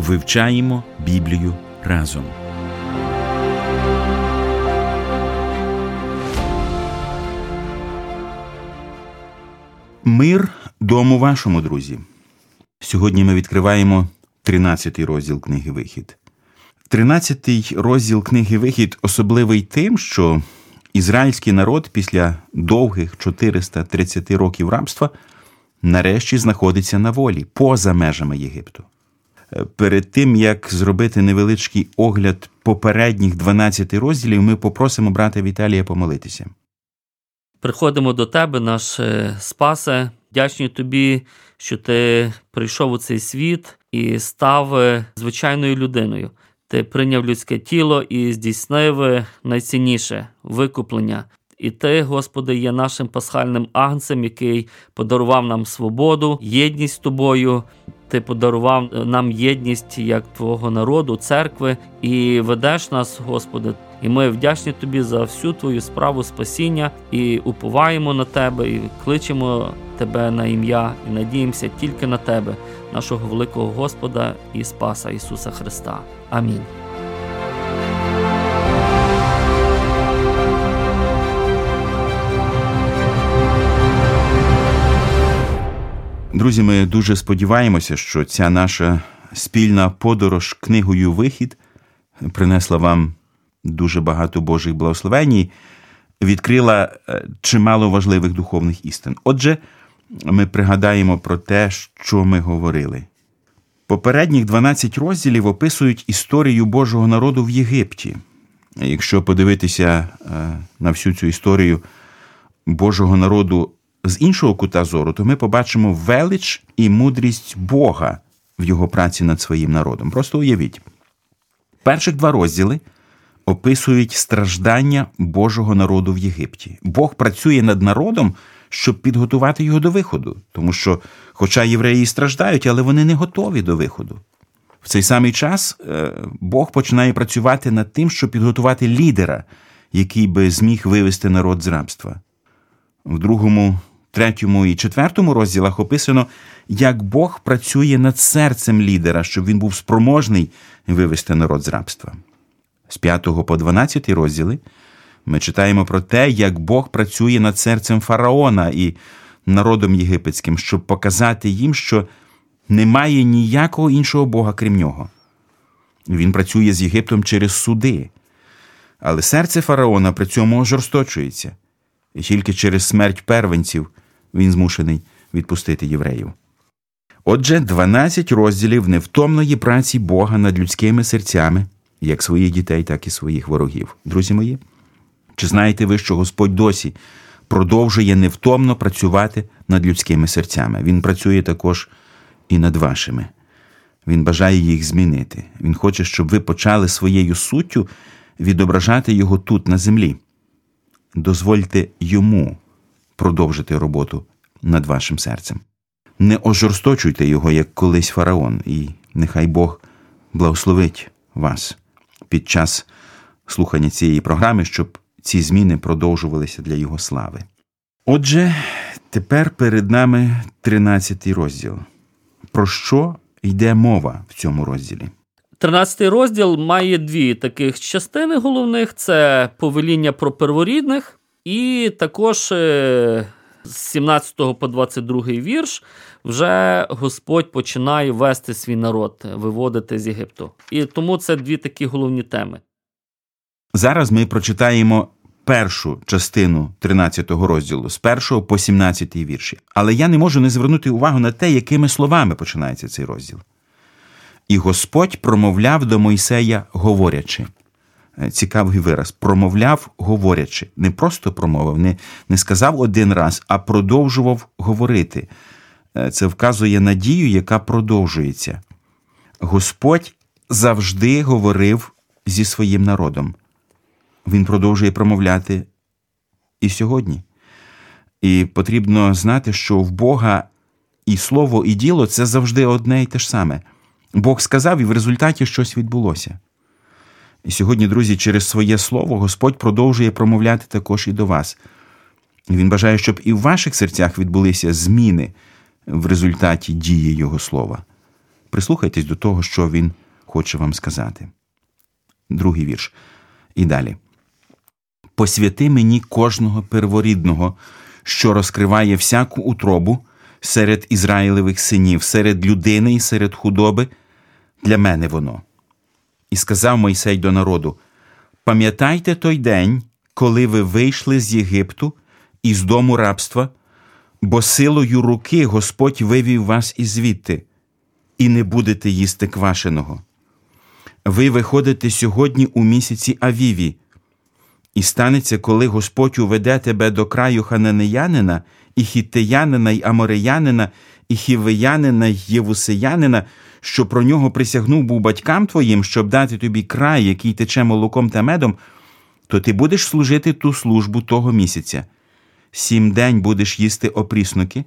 Вивчаємо Біблію разом. Мир дому вашому, друзі. Сьогодні ми відкриваємо 13-й розділ книги Вихід. 13-й розділ книги Вихід особливий тим, що ізраїльський народ після довгих 430 років рабства нарешті знаходиться на волі поза межами Єгипту. Е, перед тим як зробити невеличкий огляд попередніх 12 розділів, ми попросимо брата Віталія помолитися. Приходимо до тебе, наш е, Спасе, вдячні тобі, що ти прийшов у цей світ і став е, звичайною людиною. Ти прийняв людське тіло і здійснив найцінніше викуплення. І ти, Господи, є нашим пасхальним агнцем, який подарував нам свободу, єдність з тобою. Ти подарував нам єдність як твого народу, церкви, і ведеш нас, Господи. І ми вдячні тобі за всю твою справу спасіння і уповаємо на тебе, і кличемо тебе на ім'я, і надіємося тільки на тебе, нашого великого Господа і Спаса Ісуса Христа. Амінь. Друзі, ми дуже сподіваємося, що ця наша спільна подорож книгою Вихід принесла вам дуже багато Божих благословень, відкрила е, чимало важливих духовних істин. Отже, ми пригадаємо про те, що ми говорили. Попередніх 12 розділів описують історію Божого народу в Єгипті. Якщо подивитися е, на всю цю історію Божого народу з іншого кута зору, то ми побачимо велич і мудрість Бога в його праці над своїм народом. Просто уявіть. Перших два розділи описують страждання Божого народу в Єгипті. Бог працює над народом, щоб підготувати його до виходу, тому що, хоча євреї страждають, але вони не готові до виходу. В цей самий час е, Бог починає працювати над тим, щоб підготувати лідера, який би зміг вивести народ з рабства. В другому третьому і четвертому розділах описано, як Бог працює над серцем лідера, щоб він був спроможний вивести народ з рабства. З 5 по 12 розділи ми читаємо про те, як Бог працює над серцем фараона і народом єгипетським, щоб показати їм, що немає ніякого іншого Бога, крім нього. Він працює з Єгиптом через суди. Але серце фараона при цьому ожорсточується, і тільки через смерть первенців він змушений відпустити євреїв. Отже, 12 розділів невтомної праці Бога над людськими серцями, як своїх дітей, так і своїх ворогів. Друзі мої, чи знаєте ви, що Господь досі продовжує невтомно працювати над людськими серцями? Він працює також і над вашими. Він бажає їх змінити. Він хоче, щоб ви почали своєю суттю відображати його тут, на землі. Дозвольте йому продовжити роботу над вашим серцем. Не ожорсточуйте його, як колись фараон, і нехай Бог благословить вас під час слухання цієї програми, щоб ці зміни продовжувалися для Його слави. Отже, тепер перед нами 13 розділ. Про що йде мова в цьому розділі? 13 розділ має дві таких частини головних: це повеління про перворідних. І також е, з 17 по 22 вірш вже Господь починає вести свій народ, виводити з Єгипту. І тому це дві такі головні теми. Зараз ми прочитаємо першу частину 13 розділу з 1 по 17 вірші. Але я не можу не звернути увагу на те, якими словами починається цей розділ. І Господь промовляв до Мойсея, говорячи. Е, цікавий вираз, промовляв, говорячи, не просто промовив, не, не сказав один раз, а продовжував говорити. Е, це вказує надію, яка продовжується. Господь завжди говорив зі своїм народом. Він продовжує промовляти і сьогодні. І потрібно знати, що в Бога і слово, і діло це завжди одне і те ж саме. Бог сказав, і в результаті щось відбулося. І сьогодні, друзі, через своє слово Господь продовжує промовляти також і до вас. Він бажає, щоб і в ваших серцях відбулися зміни в результаті дії Його слова. Прислухайтесь до того, що Він хоче вам сказати. Другий вірш. І далі. Посвяти мені кожного перворідного, що розкриває всяку утробу серед Ізраїлевих синів, серед людини і серед худоби. Для мене воно. І сказав Мойсей до народу: Пам'ятайте той день, коли ви вийшли з Єгипту із дому рабства, бо силою руки Господь вивів вас із звідти, і не будете їсти квашеного. Ви виходите сьогодні у місяці Авіві, і станеться, коли Господь уведе тебе до краю хананеянина, і хіттеянина, й амореянина, і хівеянина, й євусеянина, що про нього присягнув був батькам твоїм, щоб дати тобі край, який тече молоком та медом, то ти будеш служити ту службу того місяця. Сім день будеш їсти опріснуки,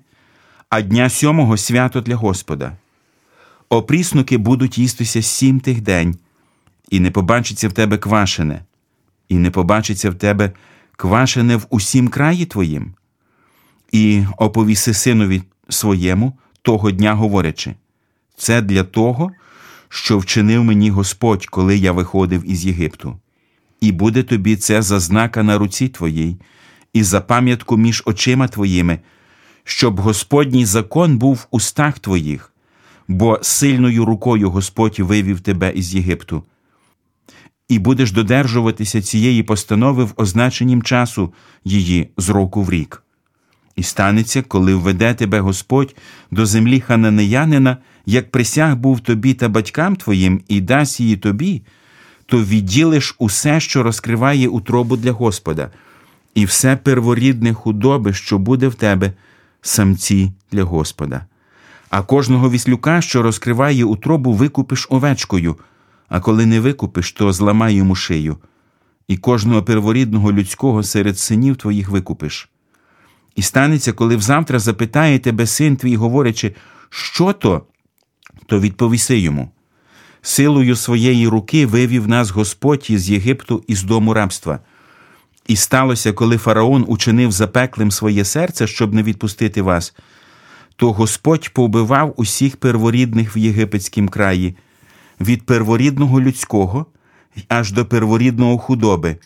а дня сьомого свято для Господа. Опріснуки будуть їстися сім тих день, і не побачиться в тебе квашене, і не побачиться в тебе квашене в усім краї твоїм. І оповіси синові своєму того дня говорячи це для того, що вчинив мені Господь, коли я виходив із Єгипту, і буде тобі це за знака на руці твоїй, і за пам'ятку між очима твоїми, щоб Господній закон був в устах твоїх, бо сильною рукою Господь вивів тебе із Єгипту. І будеш додержуватися цієї постанови в означенім часу її з року в рік. І станеться, коли введе тебе Господь до землі хананеянина, як присяг був тобі та батькам твоїм, і дасть її тобі, то відділиш усе, що розкриває утробу для Господа, і все перворідне худоби, що буде в тебе, самці для Господа. А кожного віслюка, що розкриває утробу, викупиш овечкою, а коли не викупиш, то зламай йому шию, і кожного перворідного людського серед синів твоїх викупиш. І станеться, коли взавтра запитає тебе син твій, говорячи, що то, то відповіси йому. Силою своєї руки вивів нас Господь із Єгипту із дому рабства. І сталося, коли фараон учинив запеклим своє серце, щоб не відпустити вас, то Господь повбивав усіх перворідних в єгипетськім краї, від перворідного людського аж до перворідного худоби.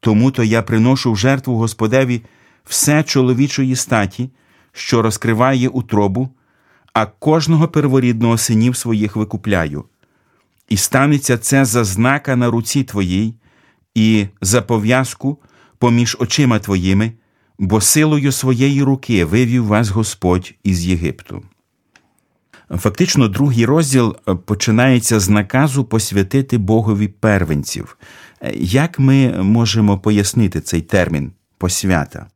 Тому то я приношу в жертву Господеві все чоловічої статі, що розкриває утробу, а кожного перворідного синів своїх викупляю. І станеться це за знака на руці твоїй, і за пов'язку поміж очима твоїми, бо силою своєї руки вивів вас Господь із Єгипту. Фактично, другий розділ починається з наказу посвятити Богові первенців. Як ми можемо пояснити цей термін посвята?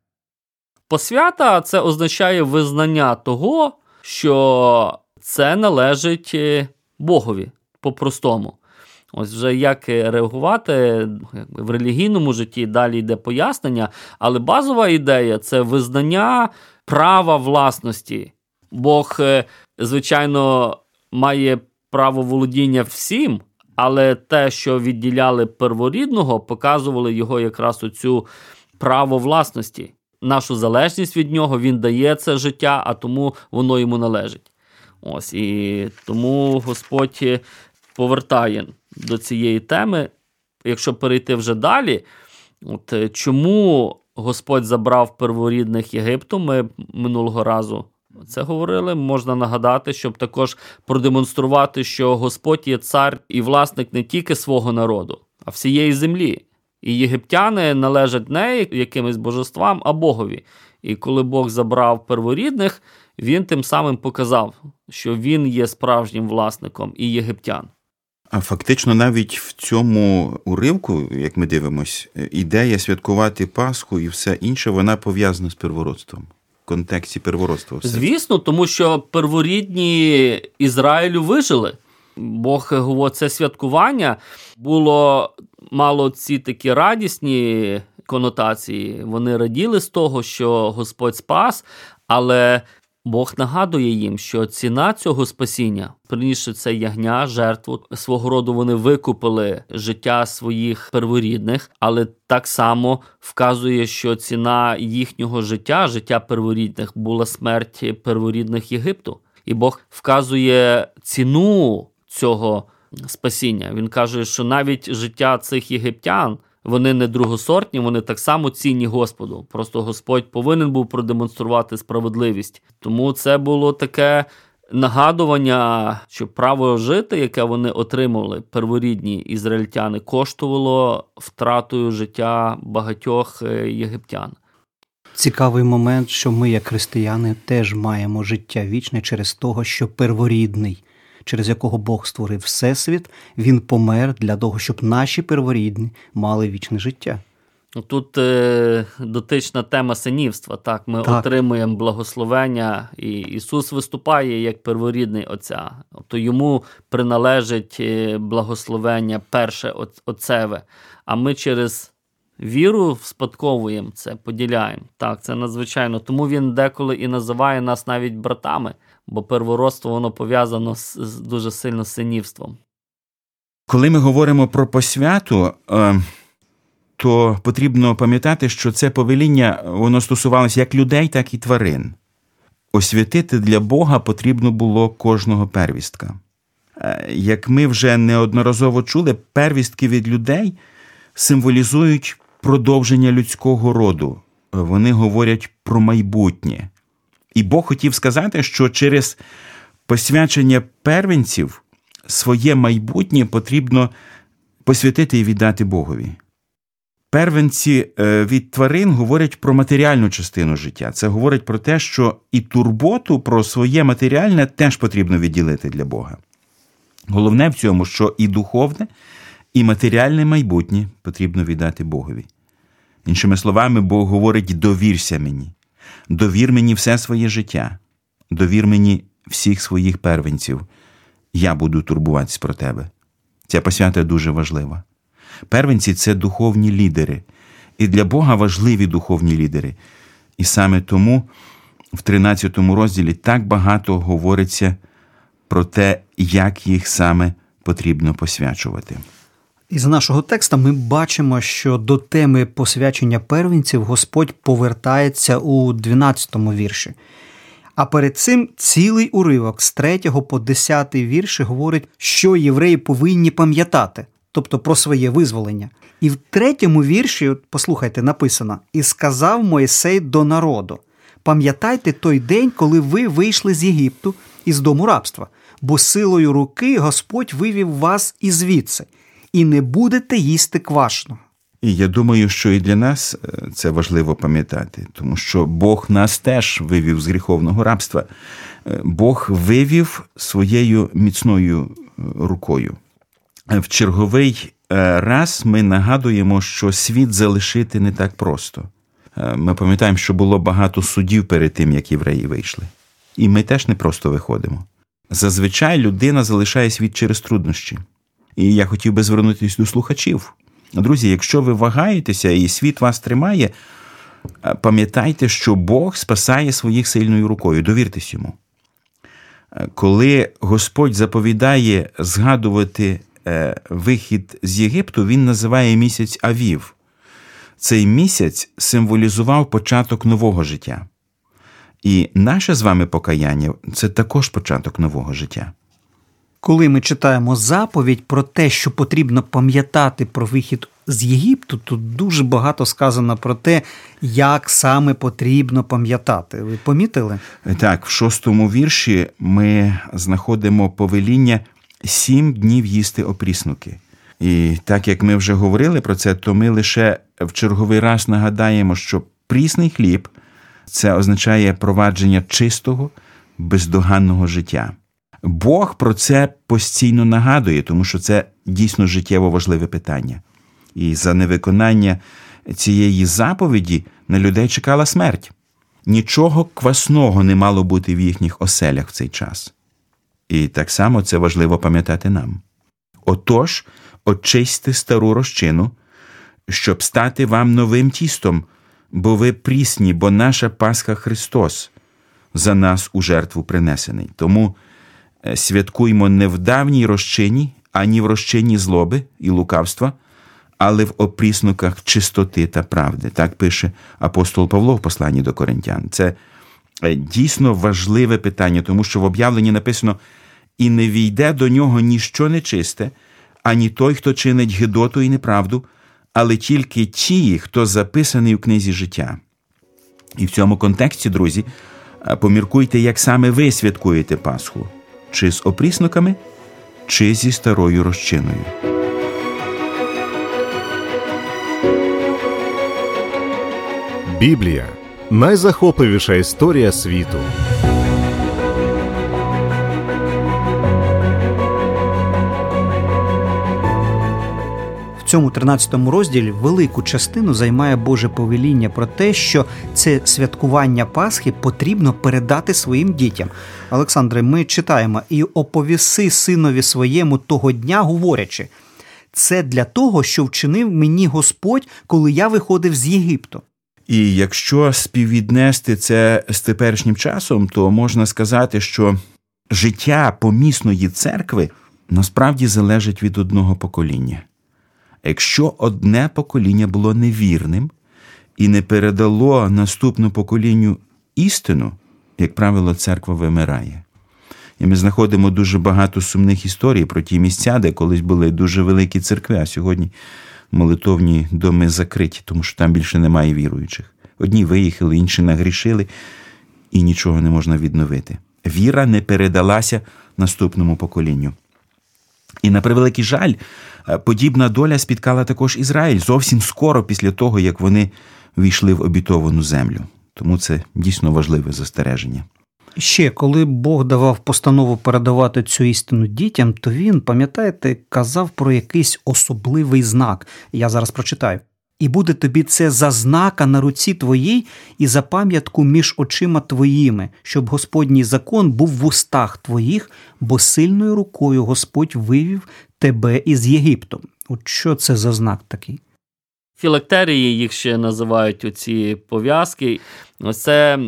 Посвята це означає визнання того, що це належить Богові по-простому. Ось вже як реагувати в релігійному житті, далі йде пояснення, але базова ідея це визнання права власності. Бог, звичайно, має право володіння всім, але те, що відділяли перворідного, показували його якраз оцю право власності. Нашу залежність від нього він дає це життя, а тому воно йому належить. Ось і тому Господь повертає до цієї теми. Якщо перейти вже далі, от чому Господь забрав перворідних Єгипту, ми минулого разу це говорили. Можна нагадати, щоб також продемонструвати, що Господь є цар і власник не тільки свого народу, а всієї землі. І єгиптяни належать не якимось божествам, а Богові. І коли Бог забрав перворідних, він тим самим показав, що він є справжнім власником і єгиптян. А фактично, навіть в цьому уривку, як ми дивимось, ідея святкувати Пасху і все інше, вона пов'язана з первородством. В контексті первородства. Все. Звісно, тому що перворідні Ізраїлю вижили. Бог говорить, це святкування було мало ці такі радісні конотації. Вони раділи з того, що Господь спас, але Бог нагадує їм, що ціна цього спасіння, приніше це ягня, жертву свого роду вони викупили життя своїх перворідних, але так само вказує, що ціна їхнього життя, життя перворідних, була смерть перворідних Єгипту. І Бог вказує ціну цього спасіння. Він каже, що навіть життя цих єгиптян. Вони не другосортні, вони так само цінні Господу. Просто Господь повинен був продемонструвати справедливість. Тому це було таке нагадування, що право жити, яке вони отримали, перворідні ізраїльтяни, коштувало втратою життя багатьох е, єгиптян. Цікавий момент, що ми, як християни, теж маємо життя вічне через того, що перворідний через якого Бог створив Всесвіт, він помер для того, щоб наші перворідні мали вічне життя. Тут е, дотична тема синівства. Так, ми так. отримуємо благословення, і Ісус виступає як перворідний Отця. Тобто йому приналежить е, благословення перше Отцеве. А ми через віру спадковуємо це, поділяємо. Так, це надзвичайно. Тому він деколи і називає нас навіть братами бо первородство воно пов'язано з, з дуже сильно з синівством. Коли ми говоримо про посвяту, е, то потрібно пам'ятати, що це повеління воно стосувалося як людей, так і тварин. Освятити для Бога потрібно було кожного первістка. Е, як ми вже неодноразово чули, первістки від людей символізують продовження людського роду. Вони говорять про майбутнє. І Бог хотів сказати, що через посвячення первенців своє майбутнє потрібно посвятити і віддати Богові. Первенці е, від тварин говорять про матеріальну частину життя. Це говорить про те, що і турботу про своє матеріальне теж потрібно відділити для Бога. Головне в цьому, що і духовне, і матеріальне майбутнє потрібно віддати Богові. Іншими словами, Бог говорить: довірся мені довір мені все своє життя, довір мені всіх своїх первенців. Я буду турбуватись про тебе. Ця посвята дуже важлива. Первенці це духовні лідери, і для Бога важливі духовні лідери. І саме тому в 13 розділі так багато говориться про те, як їх саме потрібно посвячувати. Із нашого текста ми бачимо, що до теми посвячення первенців Господь повертається у 12-му вірші. А перед цим цілий уривок з 3 по 10 вірші говорить, що євреї повинні пам'ятати, тобто про своє визволення. І в третьому вірші, послухайте, написано: І сказав Моїсей до народу: пам'ятайте той день, коли ви вийшли з Єгипту із дому рабства, бо силою руки Господь вивів вас із звідси і не будете їсти квашно. І я думаю, що і для нас е, це важливо пам'ятати, тому що Бог нас теж вивів з гріховного рабства. Е, Бог вивів своєю міцною е, рукою. В черговий раз ми нагадуємо, що світ залишити не так просто. Ми пам'ятаємо, що було багато судів перед тим, як євреї вийшли. І ми теж не просто виходимо. Зазвичай людина залишає світ через труднощі. І я хотів би звернутися до слухачів. Друзі, якщо ви вагаєтеся і світ вас тримає, е, пам'ятайте, що Бог спасає своїх сильною рукою. Довіртесь йому. Е, коли Господь заповідає згадувати е, вихід з Єгипту, Він називає місяць Авів. Цей місяць символізував початок нового життя. І наше з вами покаяння це також початок нового життя коли ми читаємо заповідь про те, що потрібно пам'ятати про вихід з Єгипту, тут дуже багато сказано про те, як саме потрібно пам'ятати. Ви помітили? Так, в шостому вірші ми знаходимо повеління сім днів їсти опріснуки. І так як ми вже говорили про це, то ми лише в черговий раз нагадаємо, що прісний хліб це означає провадження чистого, бездоганного життя. Бог про це постійно нагадує, тому що це дійсно життєво важливе питання. І за невиконання цієї заповіді на людей чекала смерть. Нічого квасного не мало бути в їхніх оселях в цей час. І так само це важливо пам'ятати нам. Отож, очисти стару розчину, щоб стати вам новим тістом, бо ви прісні, бо наша Пасха Христос за нас у жертву принесений. Тому святкуймо не в давній розчині, ані в розчині злоби і лукавства, але в опріснуках чистоти та правди. Так пише апостол Павло в посланні до Коринтян. Це е, дійсно важливе питання, тому що в об'явленні написано: і не війде до нього ніщо нечисте, ані той, хто чинить гидоту і неправду, але тільки ті, хто записаний у книзі життя. І в цьому контексті, друзі, е, поміркуйте, як саме ви святкуєте Пасху, чи з опрісниками, чи зі старою розчиною. Біблія найзахопливіша історія світу. Цьому 13 розділі велику частину займає Боже повеління про те, що це святкування Пасхи потрібно передати своїм дітям. Олександре, ми читаємо і оповіси синові своєму того дня, говорячи. Це для того, що вчинив мені Господь, коли я виходив з Єгипту. І якщо співвіднести це з теперішнім часом, то можна сказати, що життя помісної церкви насправді залежить від одного покоління. Якщо одне покоління було невірним і не передало наступному поколінню істину, як правило, церква вимирає. І ми знаходимо дуже багато сумних історій про ті місця, де колись були дуже великі церкви, а сьогодні молитовні доми закриті, тому що там більше немає віруючих. Одні виїхали, інші нагрішили, і нічого не можна відновити. Віра не передалася наступному поколінню. І на превеликий жаль, е, подібна доля спіткала також Ізраїль зовсім скоро після того, як вони війшли в обітовану землю. Тому це дійсно важливе застереження. Ще коли Бог давав постанову передавати цю істину дітям, то він, пам'ятаєте, казав про якийсь особливий знак. Я зараз прочитаю. І буде тобі це за знака на руці твоїй і за пам'ятку між очима твоїми, щоб Господній закон був в устах твоїх, бо сильною рукою Господь вивів тебе із Єгипту. От що це за знак такий? Філактерії їх ще називають оці пов'язки. Це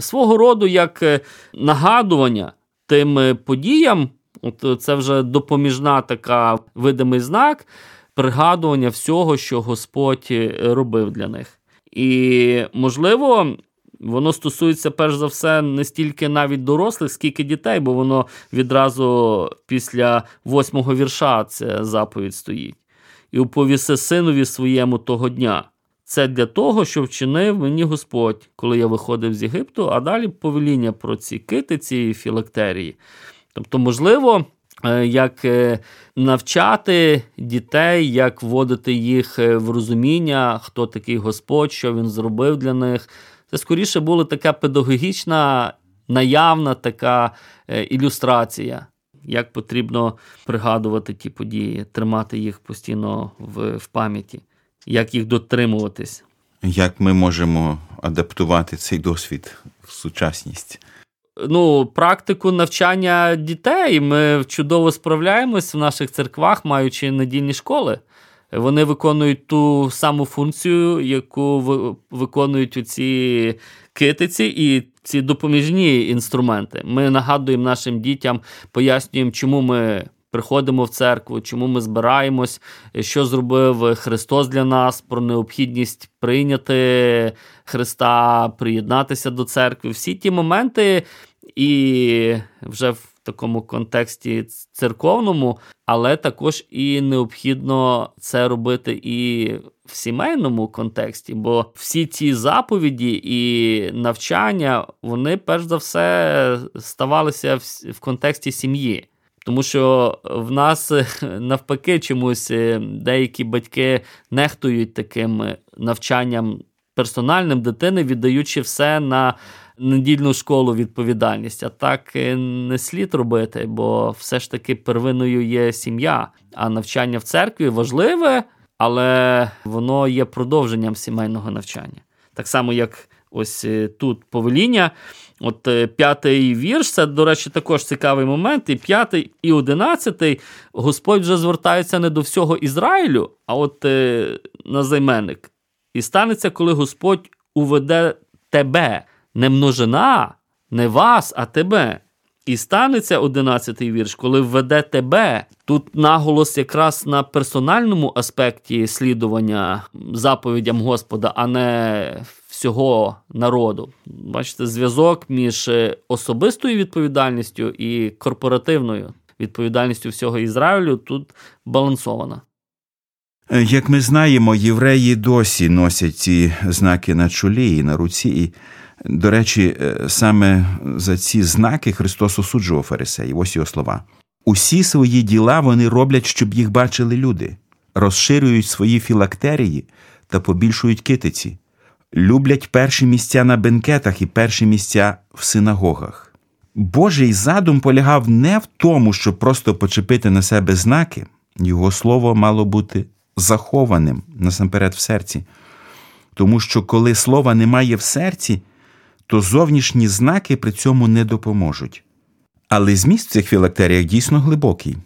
свого роду як е, нагадування тим е, подіям. От Це вже допоміжна така видимий знак пригадування всього, що Господь е, робив для них. І, можливо, воно стосується перш за все не стільки навіть дорослих, скільки дітей, бо воно відразу після восьмого вірша ця заповідь стоїть. І уповіси синові своєму того дня. Це для того, що вчинив мені Господь, коли я виходив з Єгипту, а далі повеління про ці китиці і філактерії. Тобто, можливо, як е, навчати дітей, як вводити їх е, в розуміння, хто такий Господь, що він зробив для них. Це скоріше була така педагогічна, наявна така ілюстрація, як потрібно пригадувати ті події, тримати їх постійно в, в пам'яті, як їх дотримуватись. Як ми можемо адаптувати цей досвід в сучасність? Ну, практику навчання дітей ми чудово справляємось в наших церквах, маючи недільні школи. Вони виконують ту саму функцію, яку виконують ці китиці і ці допоміжні інструменти. Ми нагадуємо нашим дітям, пояснюємо, чому ми приходимо в церкву, чому ми збираємось, що зробив Христос для нас, про необхідність прийняти Христа, приєднатися до церкви. Всі ті моменти, і вже в такому контексті церковному, але також і необхідно це робити і в сімейному контексті, бо всі ці заповіді і навчання, вони перш за все ставалися в контексті сім'ї. Тому що в нас навпаки чомусь е, деякі батьки нехтують таким навчанням персональним дитини, віддаючи все на недільну школу відповідальність. А так е, не слід робити, бо все ж таки первинною є сім'я, а навчання в церкві важливе, але воно є продовженням сімейного навчання. Так само, як ось е, тут повеління. От е, п'ятий вірш, це, до речі, також цікавий момент. І п'ятий і одинадцятий Господь вже звертається не до всього Ізраїлю, а от е, на займенник. І станеться, коли Господь уведе тебе, не множина, не вас, а тебе. І станеться одинадцятий вірш, коли введе тебе. Тут наголос якраз на персональному аспекті слідування заповідям Господа, а не всього народу. Бачите, зв'язок між е, особистою відповідальністю і корпоративною відповідальністю всього Ізраїлю тут балансована. Е, Як ми знаємо, євреї досі носять ці знаки на чолі і на руці. І, до речі, е, саме за ці знаки Христос осуджував фарисеїв. Ось його слова. Усі свої діла вони роблять, щоб їх бачили люди, розширюють свої філактерії та побільшують китиці, люблять перші місця на бенкетах і перші місця в синагогах. Божий задум полягав не в тому, щоб просто почепити на себе знаки, його слово мало бути захованим насамперед в серці. Тому що коли слова немає в серці, то зовнішні знаки при цьому не допоможуть. Але зміст в цих філактеріях дійсно глибокий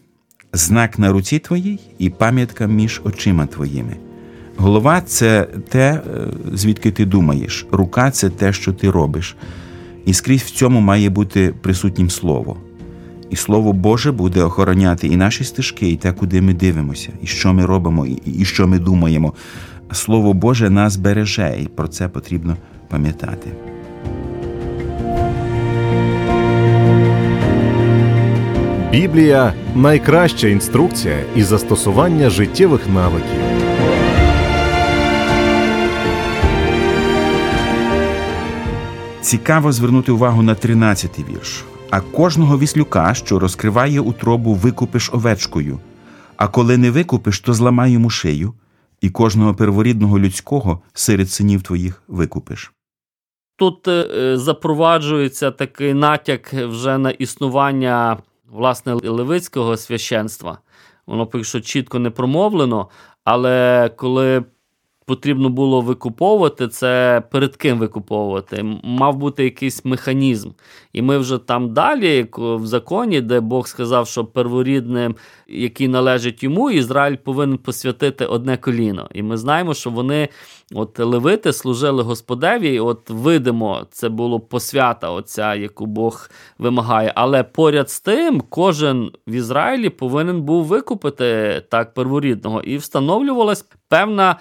знак на руці твоїй і пам'ятка між очима твоїми. Голова це те, е, звідки ти думаєш, рука це те, що ти робиш. І скрізь в цьому має бути присутнім слово. І Слово Боже буде охороняти і наші стежки, і те, куди ми дивимося, і що ми робимо, і, що ми думаємо. Слово Боже нас береже, і про це потрібно пам'ятати. Біблія найкраща інструкція і застосування життєвих навиків. Цікаво звернути увагу на 13-й вірш. А кожного віслюка, що розкриває утробу, викупиш овечкою. А коли не викупиш, то зламай йому шию, і кожного перворідного людського серед синів твоїх викупиш. Тут е, запроваджується такий натяк вже на існування власне левицького священства. Воно поки що чітко не промовлено, але коли потрібно було викуповувати, це перед ким викуповувати? Мав бути якийсь механізм. І ми вже там далі, в законі, де Бог сказав, що перворідним, який належить йому, Ізраїль повинен посвятити одне коліно. І ми знаємо, що вони, от левити, служили Господеві, і от видимо, це було посвята, оця, яку Бог вимагає. Але поряд з тим, кожен в Ізраїлі повинен був викупити так перворідного, і встановлювалась певна е,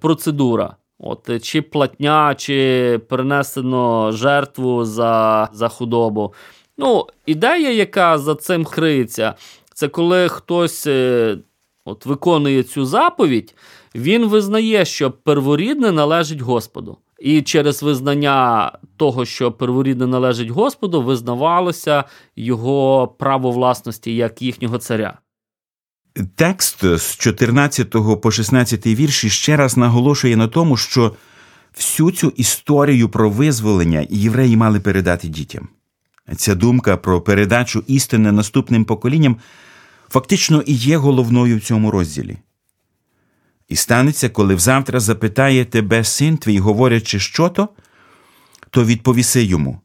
процедура. От, Чи платня, чи перенесено жертву за за худобу. Ну, Ідея, яка за цим криється, це коли хтось е, от, виконує цю заповідь, він визнає, що перворідне належить Господу. І через визнання того, що перворідне належить Господу, визнавалося його право власності як їхнього царя. Текст з 14 по 16 вірші ще раз наголошує на тому, що всю цю історію про визволення євреї мали передати дітям. Ця думка про передачу істини наступним поколінням фактично і є головною в цьому розділі. І станеться, коли взавтра запитає тебе син твій, говорячи, що то, то відповіси йому.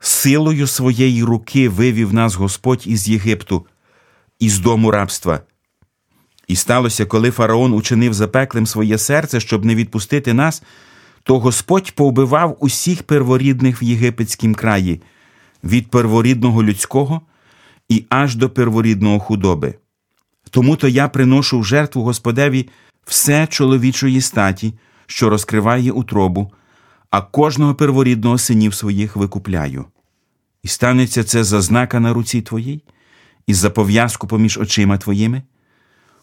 Силою своєї руки вивів нас Господь із Єгипту, із дому рабства. І сталося, коли фараон учинив запеклим своє серце, щоб не відпустити нас, то Господь повбивав усіх перворідних в єгипетськім краї, від перворідного людського і аж до перворідного худоби. Тому то я приношу в жертву Господеві все чоловічої статі, що розкриває утробу, а кожного перворідного синів своїх викупляю. І станеться це за знака на руці твоїй, і за пов'язку поміж очима твоїми,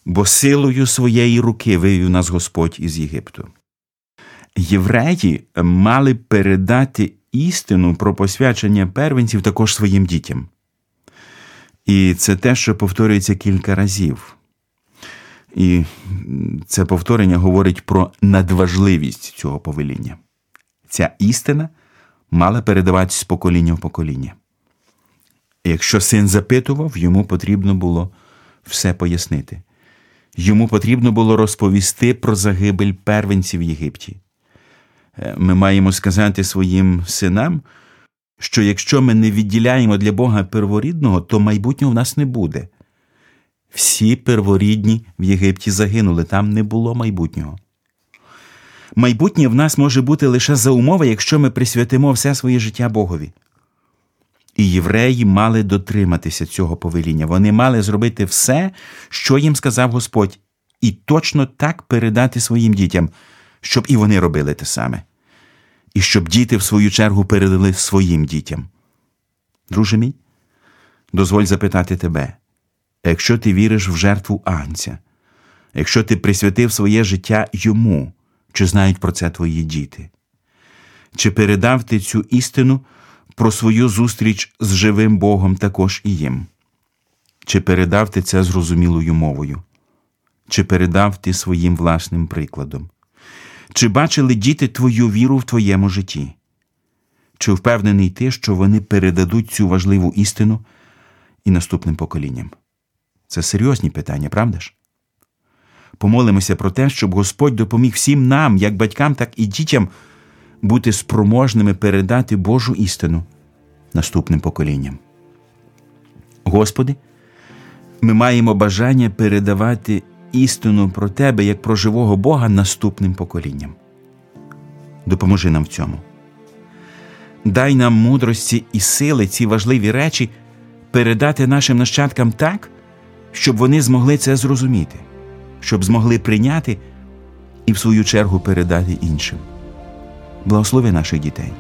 бо силою своєї руки вивів нас Господь із Єгипту. Євреї мали передати істину про посвячення первенців також своїм дітям. І це те, що повторюється кілька разів. І це повторення говорить про надважливість цього повеління. Ця істина мала передаватися з покоління в покоління. Якщо син запитував, йому потрібно було все пояснити. Йому потрібно було розповісти про загибель первенців в Єгипті. Е, Ми маємо сказати своїм синам, що якщо ми не відділяємо для Бога перворідного, то майбутнього в нас не буде. Всі перворідні в Єгипті загинули, там не було майбутнього. Майбутнє в нас може бути лише за умови, якщо ми присвятимо все своє життя Богові. І євреї мали дотриматися цього повеління. Вони мали зробити все, що їм сказав Господь, і точно так передати своїм дітям, щоб і вони робили те саме, і щоб діти, в свою чергу, передали своїм дітям. Друже мій, дозволь запитати тебе, якщо ти віриш в жертву Агнця, якщо ти присвятив своє життя йому, чи знають про це твої діти? Чи передав ти цю істину про свою зустріч з живим Богом також і їм? Чи передав ти це зрозумілою мовою? Чи передав ти своїм власним прикладом? Чи бачили діти твою віру в твоєму житті? Чи впевнений ти, що вони передадуть цю важливу істину і наступним поколінням? Це серйозні питання, правда ж? Помолимося про те, щоб Господь допоміг всім нам, як батькам, так і дітям, бути спроможними передати Божу істину наступним поколінням. Господи, ми маємо бажання передавати істину про Тебе як про живого Бога наступним поколінням. Допоможи нам в цьому. Дай нам мудрості і сили ці важливі речі передати нашим нащадкам так, щоб вони змогли це зрозуміти, щоб змогли прийняти і, в свою чергу, передати іншим. Благослови наших дітей.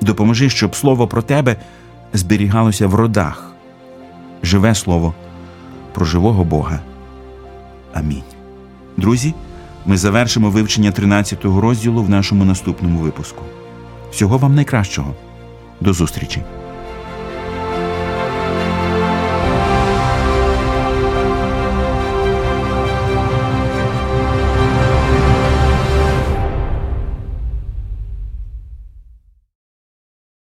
Допоможи, щоб слово про тебе зберігалося в родах, живе слово про живого Бога. Амінь. Друзі, ми завершимо вивчення 13 розділу в нашому наступному випуску. Всього вам найкращого. До зустрічі!